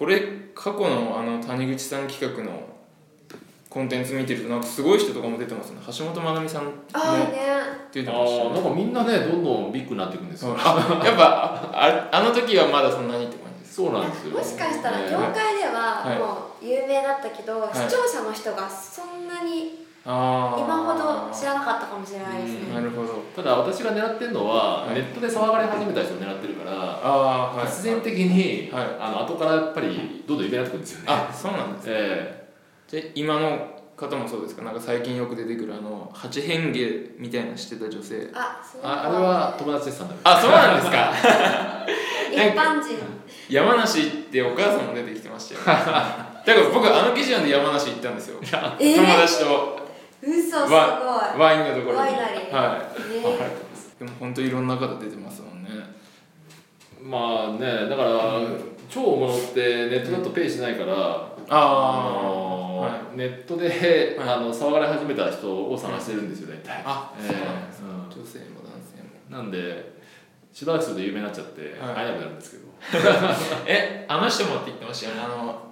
これ過去のあの谷口さん企画のコンテンツ見てるとなんかすごい人とかも出てますね。橋本まなみさんもああね。出てましたね。なんかみんなねどんどんビッグになっていくんですよ、あやっぱああの時はまだそんなにって感じです。そうなんですよもしかしたらね業界ではもう有名だったけど、い。視聴者の人がそんなにあー。今ほど知らなかったかもしれないですね。なるほど。ただ私が狙ってるのは、はい。ネットで騒がれ始めた人を狙ってるからああはい。必然的に、はい。あの後からやっぱりどんどん有名になってくるんですよね。あそうなんですえで今の方もそうですか？なんか最近よく出てくるあの八変化みたいなのしてた女性。あそう。えああれは友達でしたんだあそうなんですか。一般人。山梨ってお母さんも出てきてましたよ だから僕あの記事なんで山梨行ったんですよ。えー。友達と嘘すごい。ワワインのところに。ワイナリー。はねい。でも本当いろんな方出てますもんね。まあねだから、超大物ってネットだとペイしないから、あのはネットで、はい。あの騒がれ始めた人を探してるんですよ大体。あええそうなんですうん。女性も男性も。なんでしばらくすると有名になっちゃって、はい。会えなくなるんですけど。えあの人もって言ってましたよね。あの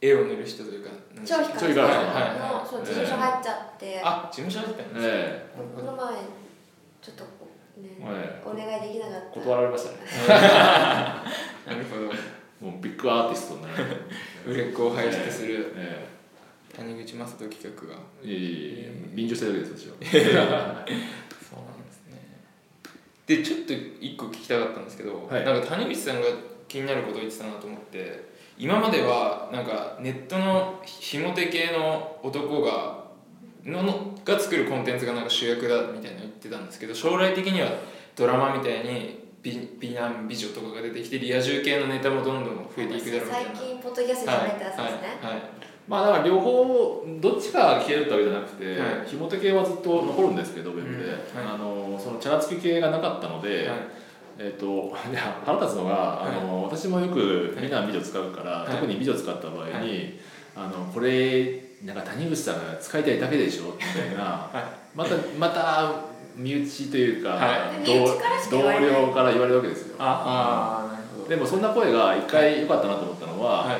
絵を塗る人というか超光さん超光はい。のそう事務所入っちゃって。あ事務所入ったんですかえ。この前ちょっとねえお願いできなかった。断られましたね。なるほど。もうビッグアーティストになる。売れっ子を輩出する。え谷口正人企画が。えいえいえいえ便乗してるわけですよ私は。そうなんですね。でちょっと一個聞きたかったんですけど、はい。なんか谷口さんが気になることを言ってたなと思って今まではなんかネットのひも手系の男がののが作るコンテンツがなんか主役だみたいなの言ってたんですけど将来的にはドラマみたいに美美男美女とかが出てきてリア充系のネタもどんどん増えていくだろうみたいな。最近ポッドキャストで喋ったやつですね、はいはいまあだから両方どっちかが消えるってわけじゃなくて、はい。ひも手系はずっと残るんですけどウェブで、うん。はい。あのそのチャラつき系がなかったので、はいえっ、と いや腹立つのが、あの私もよく美男美女使うから、はい。特に美女使った場合に、はあのこれなんか谷口さんが使いたいだけでしょ？みたいな、はまたまた身内というか、は同僚から言われるわけですよ。ああなるほど。でもそんな声が一回良かったなと思ったのは、はい。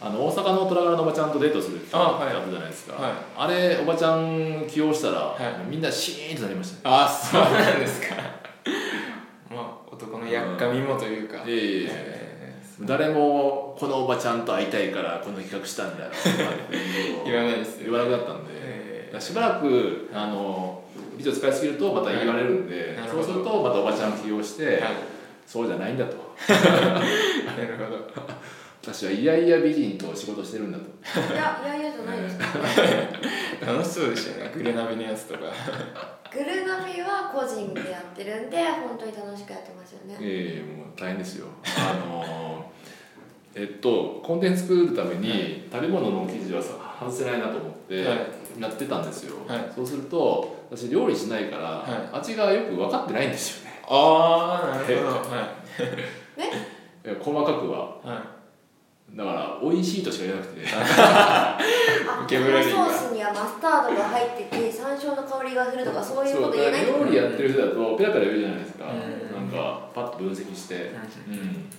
あの大阪の虎柄のおばちゃんとデートするってあはい。あるじゃないですか。はい。あれおばちゃん起用したら、はい。みんなシーンとなりましたねあそうなんですかのやっかみもというか、いえいえいえ。え誰もこのおばちゃんと会いたいからこの企画したんだよ。言わないですよ。言わなくなったんで、えだからしばらくあの美女使いすぎるとまた言われるんで、はい。そうするとまたおばちゃん起用して、はい。そうじゃないんだと。なるほど。私はいやいや美人と仕事してるんだと。いやいやいやじゃないです。か、楽しそうでしたよね。グレナビのやつとかグルナビは個人でやってるんで本当に楽しくやってますよね。ええもう大変ですよ。あのえっとコンテンツ作るために食べ物の記事はさ外せないなと思ってはい。やってたんですよ、はい。そうすると私料理しないから、はい。味がよく分かってないんですよね。ああなるほど。はい。いや細かくは。はだから美味しいとしか言えなくて。あボキャブラリーが。このソースにはマスタードが入ってて山椒の香りがするとかそういうこと言えない料理やってる人だとペラペラ言うじゃないですか、うん。なんかパッと分析して、いうん、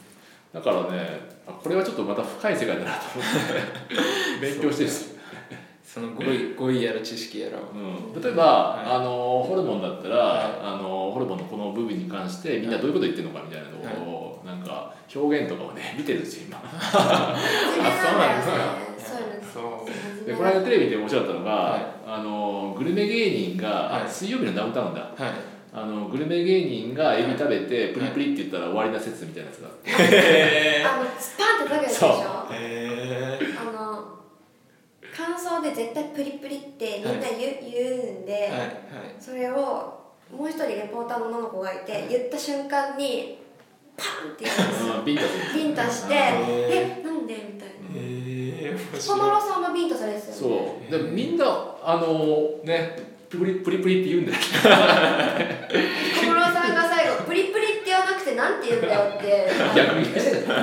だからねあこれはちょっとまた深い世界だなと思って。勉強してる。その語彙語彙やら知識やらを。うん、例えば、はい。あのホルモンだったら、はい。あのホルモンのこの部分に関してみんなどういうこと言ってるのかみたいなのを、なんか表現とかをね見てるんですよ今真面目なんだよ。ねそうでこの間テレビで面白かったのが、はい。あのグルメ芸人が、はい。水曜日のダウンタウンだ。はい。あのグルメ芸人がエビ食べてプリプリって言ったら終わりな説みたいなやつが。あって、へあのスパンって食べるでしょ？そう。えあの感想で絶対プリプリってみんな言う,、言うんで、はい。はい。それをもう一人レポーターの女の子がいて言った瞬間にパンって言うんですようんビンタする。ビンタしてへえなんでみたいな。へえ面小室さんもビンタされてたよね。そう。でみんなあのねプリプリプリって言うんだよ小室さんが最後プリプリって言わなくてなんて言うんだよって逆にしてた。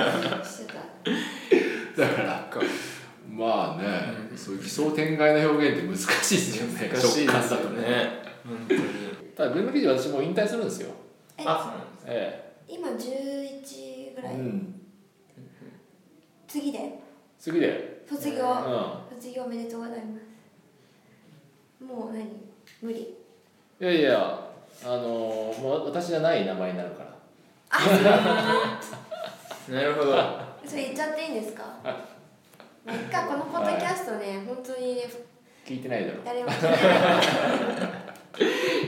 だからまあね、そういう奇想天外な表現って難しいですよね。難しいですよね。ね。本当に。ただ文具記事私も引退するんですよ。えあそうなんですえ今11ぐえらい、うん。次で。次で。卒業、うん。卒業おめでとうございます。もう何？無理。いやいやあのもう私じゃない名前になるから。なるほど。それ言っちゃっていいんですか？まあ。いっかこのポッドキャストね、本当にね聞いてないだろ。誰も聞いてな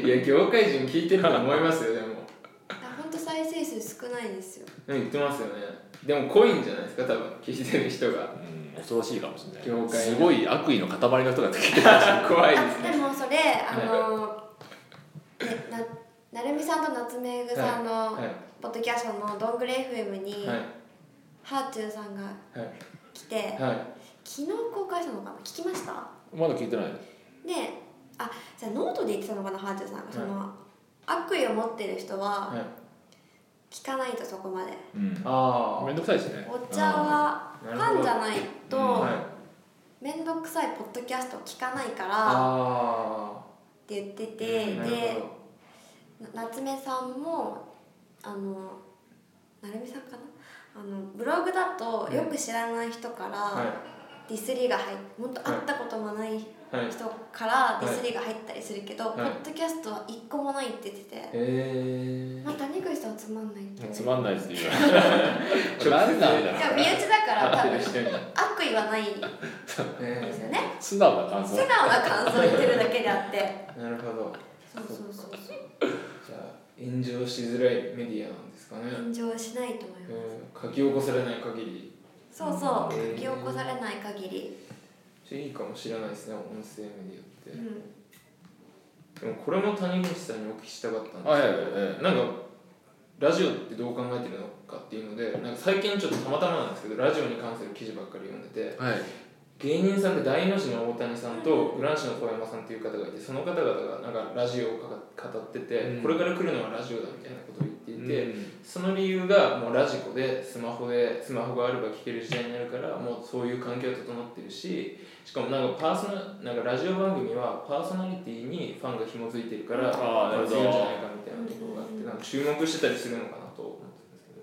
いいや業界人聞いてると思いますよでも。本当再生数少ないですよ。でも言ってますよね。でも濃いんじゃないですか多分。聞いてる人が。うん恐ろしいかもしれない。業界すごい悪意の塊の人が聞いてる。怖いですあでもそれあの、ね、ななるみさんと夏目ぐさんのはい。ポッドキャストのどんぐれ FM に、はい。ハーチューさんがはい。来てはい。昨日公開したのかな？聞きました？まだ聞いてない。であじゃあノートで言ってたのかなハーチューさんが、その悪意を持ってる人ははい聞かないとそこまで。うん。あめんどくさいしね。お茶はファンじゃないと面倒くさいポッドキャスト聞かないからあって言ってあてなるでな夏目さんもあのなるみさんかな？あのブログだとよく知らない人からはディスりが入って本当会ったこともないいはい人からディスりが入ったりするけど、はい。ポッドキャストは一個もないって言ってて、へえまあ谷口さんはつまんないってつまんないって言う。直接何なんだいや身内だから多分悪意はないんでえすよね。素直な感想。素直な感想を言ってるだけであって。ー なるほど。そうそうそうそう。じゃあ炎上しづらいメディアなんですかね。炎上しないと思います、うん。書き起こされない限り。そうそう。書へーき起こされない限り、いいかもしれないですね音声メディアって。うん、でもこれも谷口さんにお聞きしたかったんですけど、はいはいはいなんかラジオってどう考えてるのかっていうのでなんか最近ちょっとたまたまなんですけどラジオに関する記事ばっかり読んでてはい。芸人さんで大の字の大谷さんとグランシの小山さんっていう方がいてその方々がなんかラジオをかか語ってて、うん。これから来るのはラジオだみたいなことを言っていて、うん。その理由がもうラジコでスマホでスマホがあれば聞ける時代になるからもうそういう環境が整ってるししかもなんかパーソナなんかラジオ番組はパーソナリティにファンが紐づいてるから強いんじゃないかみたいなところがあってなんか注目してたりするのかなと思って。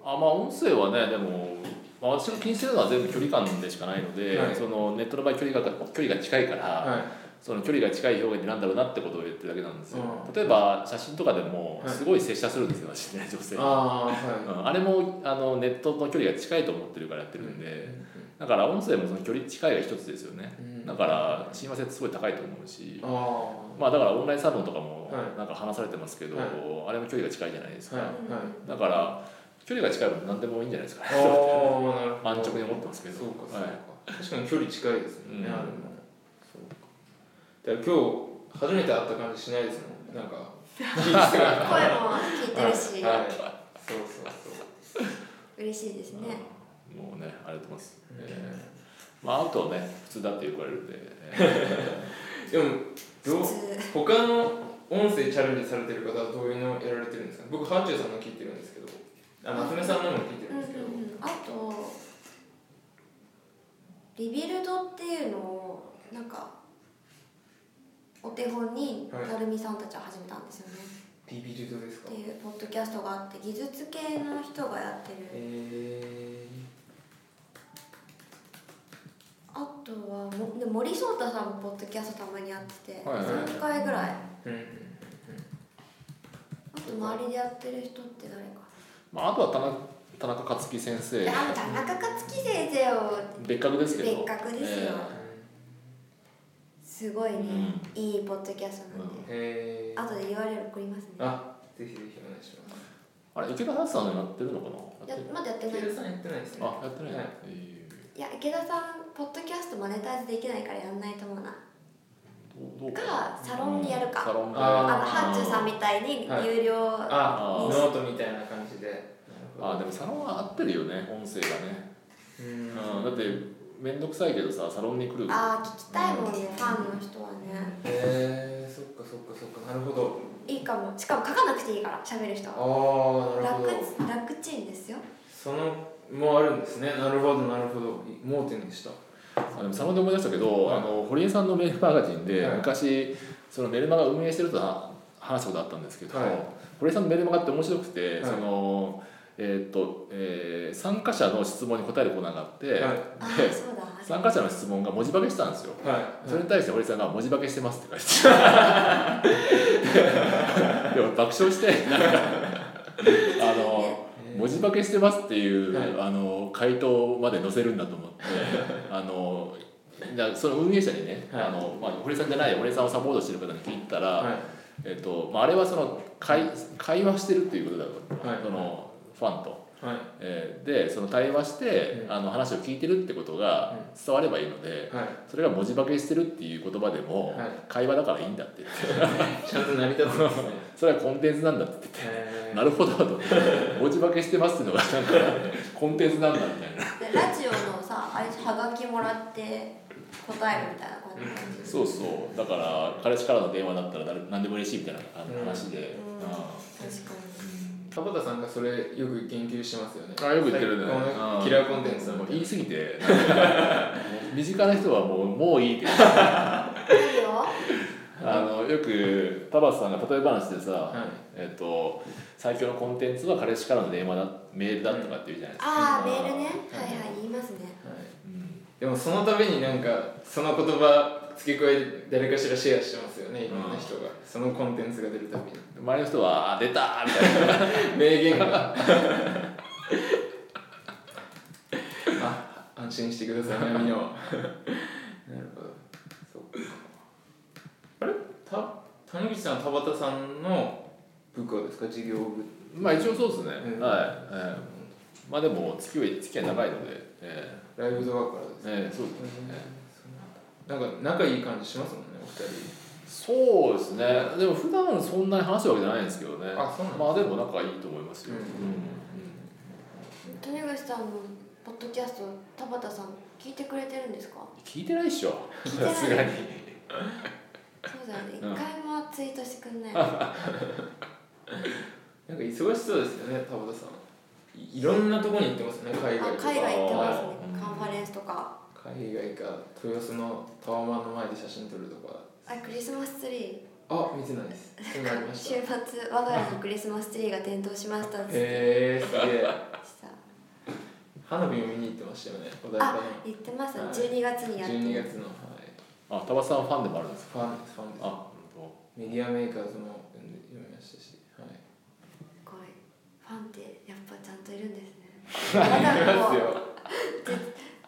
あまあ音声はねでも、まあ、私が気にしてるのは全部距離感でしかないので、はい。そのネットの場合距離が距離が近いから、はいその距離が近い表現ってなんだろうなってことを言ってるだけなんですよ、うん。例えば写真とかでもはい。すごい接写するんですよ私ね女性。にああはい。うん。あれもあのネットの距離が近いと思ってるからやってるんで、だから音声もその距離近いが一つですよね、うん。だから親和性ってすごい高いと思うし、あまあだからオンラインサロンとかもはい。なんか話されてますけど、はい。あれも距離が近いじゃないですか、はいはい。だから距離が近い分何でもいいんじゃないですか。ね安 直に思ってますけど。確かに距離近いですね、うん。あれもだから今日初めて会った感じしないですもんなんか。声も聞いてるし、はい、はい。そうそうそう。嬉しいですね、もうねありがとうございます、ええー。まあ会うとね普通だって言われるんで、え でもどう他の音声チャレンジされてる方はどういうのをやられてるんですか？僕ハーチューさんの聞いてるんですけど。あ夏目さんのも聞いてうんうんるんですけど、うん。あとリビルドっていうのをなんかお手本にはい。なるみさんたちは始めたんですよね、ビビルドですか？っていうポッドキャストがあって技術系の人がやってる。えあとはもで森聡太さんもポッドキャストたまにやってて、はいはい。3回ぐらい。ー、うんあと周りでやってる人って誰か。まあ、あとは田中田中克樹先生。あ田中克樹先生を別格ですけど。別格ですよ、すごいね、いいポッドキャストなんで、えー、後で URL 送りますね。あぜひぜひお願いします。あれ池田さんのやってるのかな？やまだやってない。池田さんやってないですね。あやってない、はい。えいや池田さんポッドキャストマネタイズできないからやんないと思うな。ーどうどうかサロンにやるか。サロンで。ああのハッチューさんみたいにはい。有料、ああーノートみたいな感じで。あでもサロンは合ってるよね音声がね、ううんん、だって面倒くさいけどさサロンに来るああ聞きたいもんね、ファンの人はね。へえそっかそっかそっか。なるほど。いいかも。しかも書かなくていいから喋る人。あはあなるほど。楽楽ちんですよ。そのもあるんですね。なるほどなるほど。盲点でした。あでもサロンで思い出したけど、はい。あの堀江さんのメールマガジンで、はい。昔そのメルマガ運営してるとは話したことあったんですけど、はい。堀江さんのメルマガって面白くて、はい。そのえーっとえー参加者の質問に答えるコーナーがあって、はい。ああそうだ。参加者の質問が文字化けしたんですよ。はい。それに対して堀さんが「文字化けしてます」って書いてた でも爆笑してなんかあの文字化けしてますっていう、はい。あの回答まで載せるんだと思ってあのだその運営者にね、はい。あのまあ、堀さんじゃない堀さんをサポートしてる方に聞いたら、はい。えっとまあ、あれはその会会話してるっていうことだと、はい。そのファンと、はい。えーでその対話して、うん。あの話を聞いてるってことが伝わればいいので、はい。それが文字化けしてるっていう言葉でも、はい。会話だからいいんだって。言ってちゃんと成り立つんですね。それはコンテンツなんだって言ってなるほどと。文字化けしてますっていうのがなんかコンテンツなんだみたいな。でラジオのさあれはがきもらって答えるみたいな感じそうそう。だから彼氏からの電話だったら誰何でも嬉しいみたいなあの話で、うん。あ確か田畑さんがそれよく言及してますよね。あよく言ってるね。キラーコンテンツだももう言い過ぎて身近な人はもうもういいってあのよく田畑さんが例え話でさ、はい。えっと最強のコンテンツは彼氏からの電話だメールだとかって言うじゃないですか、ああメールね。はい。うんはい言いますねでもその度になんかその言葉付け加えて誰かしらシェアしてますよねいろんな人が、そのコンテンツが出るたびに。周りの人は「あ出た!」みたいな。名言が。あ安心してください南野なるほど。そうか。あれ？た谷口さん田畑さんの部下ですか？事業部。まあ一応そうですね、うん。はい、ええまあでも付き合い付き合い長いので、えライブドアからですえええそうですね、なんか仲いい感じしますもんねお二人。そうですね。でも普段そんなに話すわけじゃないんですけどね。あそうなんですまあでも仲いいと思いますよ、うん。谷口さんのポッドキャスト田畑さん聞いてくれてるんですか？聞いてないっしょ。聞いてない。さすがに。そうだよね。一うん回もツイートしてくんない。なんか忙しそうですよね田畑さんいいろんなとこに行ってますね海外とか。あ海外行ってますね。うん。カンファレンスとか。海外か豊洲のタワマンの前で写真撮るとか。あクリスマスツリあ見てないです。週末我が家のクリスマスツリーが点灯しましたっつって。へえー、すげえ。さ花火も見に行ってましたよねお台場あの言ってます。はい。12月にやって。12月の、はい、あ田畑さんファンでもあるんですか？ファンですファンです。あメディアメーカーズも読んで読みましたし、はい、すごい。ファンってぱちゃんといるんですね。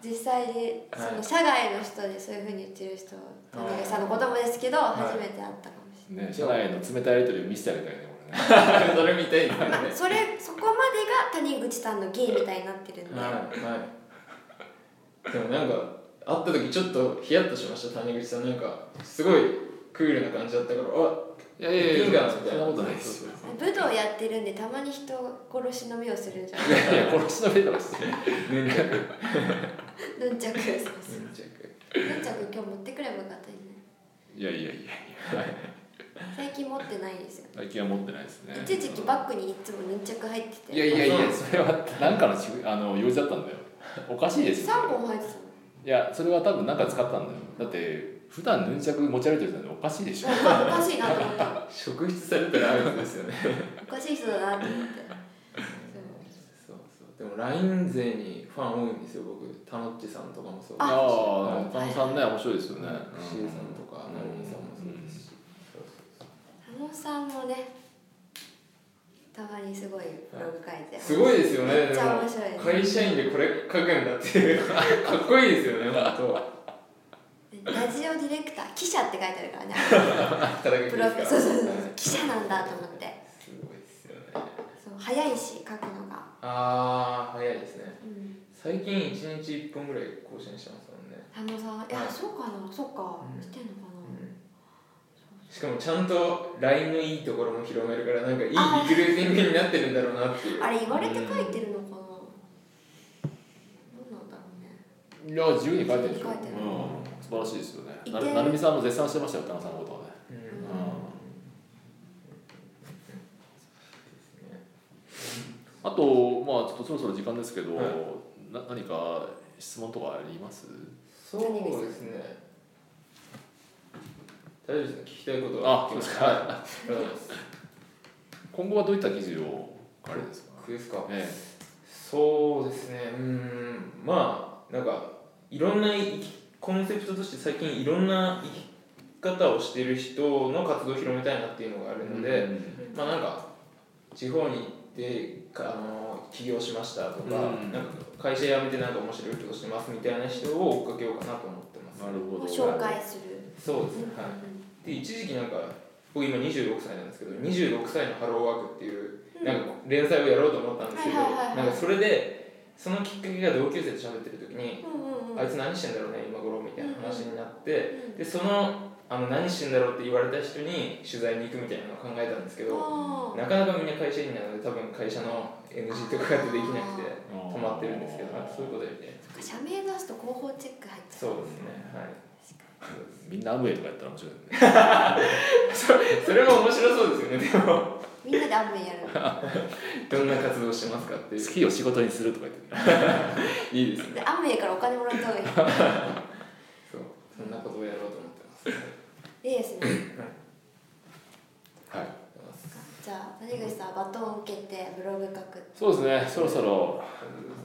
実際にその社外の人でそういうふうに言ってる人はい谷口さんのこともですけどはい。初めて会ったかもしれない、どね社内の冷たいやり取りを見せてあげたいねそれ見たいですよね。まあ、それそこまでが谷口さんの芸みたいになってるんで、はいはい。でもなんか会った時ちょっとヒヤッとしました谷口さん。なんかすごいクールな感じだったからあいやいやいやいいんかなみたいな。そんなことないですよ。武道やってるんでたまに人殺しの目をするんじゃないいやいや殺しの目とかしてヌンチャクヌンチャク。そうそヌンチャク。うヌンチャク今日持ってくればよかったね。いやいやいやいや。最近持ってないですよ。最近は持ってないですね。一時期バッグにいつもヌンチャク入ってて。いやいやいやそれは何かのちあの用事だったんだよ。おかしいですよ。3本入ってたの？いやそれは多分何か使ったんだよ。だって普段ヌンチャク持ち歩いてる人なんておかしいでしょ。おかしいなと思った職質されたらアウトですよね。おかしい人だなと思って。そう。そうでも LINE 勢にファン多いんですよ僕。たのっちさんとかもそうあはいあ田野さんね面白いですよね。シエさんとか成美さんもそうですし。そうそう佐野さんもねたまにすごいブログ書いて、すごいですよね。めっちゃでも面白い。です会社員でこれ書くんだっていう。かっこいいですよね本ラジオディレクター記者って書いてあるからね。プですかロそうそうそうはい記者なんだと思って。すごいですよね。そう早いし書くのが、ああ早いですね。うん、最近1日1本ぐらい更新してますもんね、佐野さんいや、はい。そうかな。そうか、うん。してんのかな、しかもちゃんと LINE のいいところも広めるからなんかいいリクルーティングになってるんだろうなっていう。あれ言われて書いてるのかな、どうなんだろうね。いや自由に書いてるでしょ。自由に書いてるうん素晴らしいですよね。ななるみさんも絶賛してましたよ田野さんのことはね。あとまあちょっとそろそろ時間ですけど、はい。な何か質問とかあります？そうですね。大丈夫ですね聞きたいことはあそうですか。今後はどういった記事をあれですか？工ですか？えそうですね。うん。まあなんかいろんな生きコンセプトとして最近いろんな生き方をしてる人の活動を広めたいなっていうのがあるえので、うんまあなんか地方に行ってかあの起業しましたとか,、うん。なんか会社辞めてなんか面白いことしてますみたいな人を追っかけようかなと思ってます。なるほど。紹介する。そうですね、はい。で一時期なんか僕今26歳なんですけど26歳のハローワークっていうなんか連載をやろうと思ったんですけど、はいはいはいはい。なんかそれでそのきっかけが同級生と喋ってる時に、うんうんうん。あいつ何してんだろうね今頃みたいな話になって、でそのあの何してんだろうって言われた人に取材に行くみたいなのを考えたんですけど、なかなかみんな会社員なので多分会社の NG とかってできなくて止まってるんですけどなんかそういうことやりたい社名出すと広報チェック入っちゃそうですねはい。みんなアムウェイとかやったら面白いね。そそれも面白そうですよねでもみんなでアムウェイやる どんな活動してますかっていう。好きを仕事にするとか言って いいですね。でアムウェイからお金もらった方がいい。そう。そんなことをやろうと思ってます。いいですね。はい。じゃあ谷口さんバトンを受けてブログ書くそうですね。そろそろ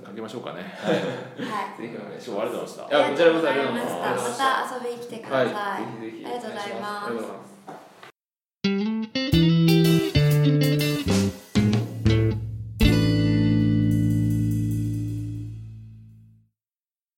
かけましょうかね。はい。ぜひお願いし今日はありがとうございました。こちらこそありがとうございました。また遊びに来てください、はい。ぜひぜひありがとうございます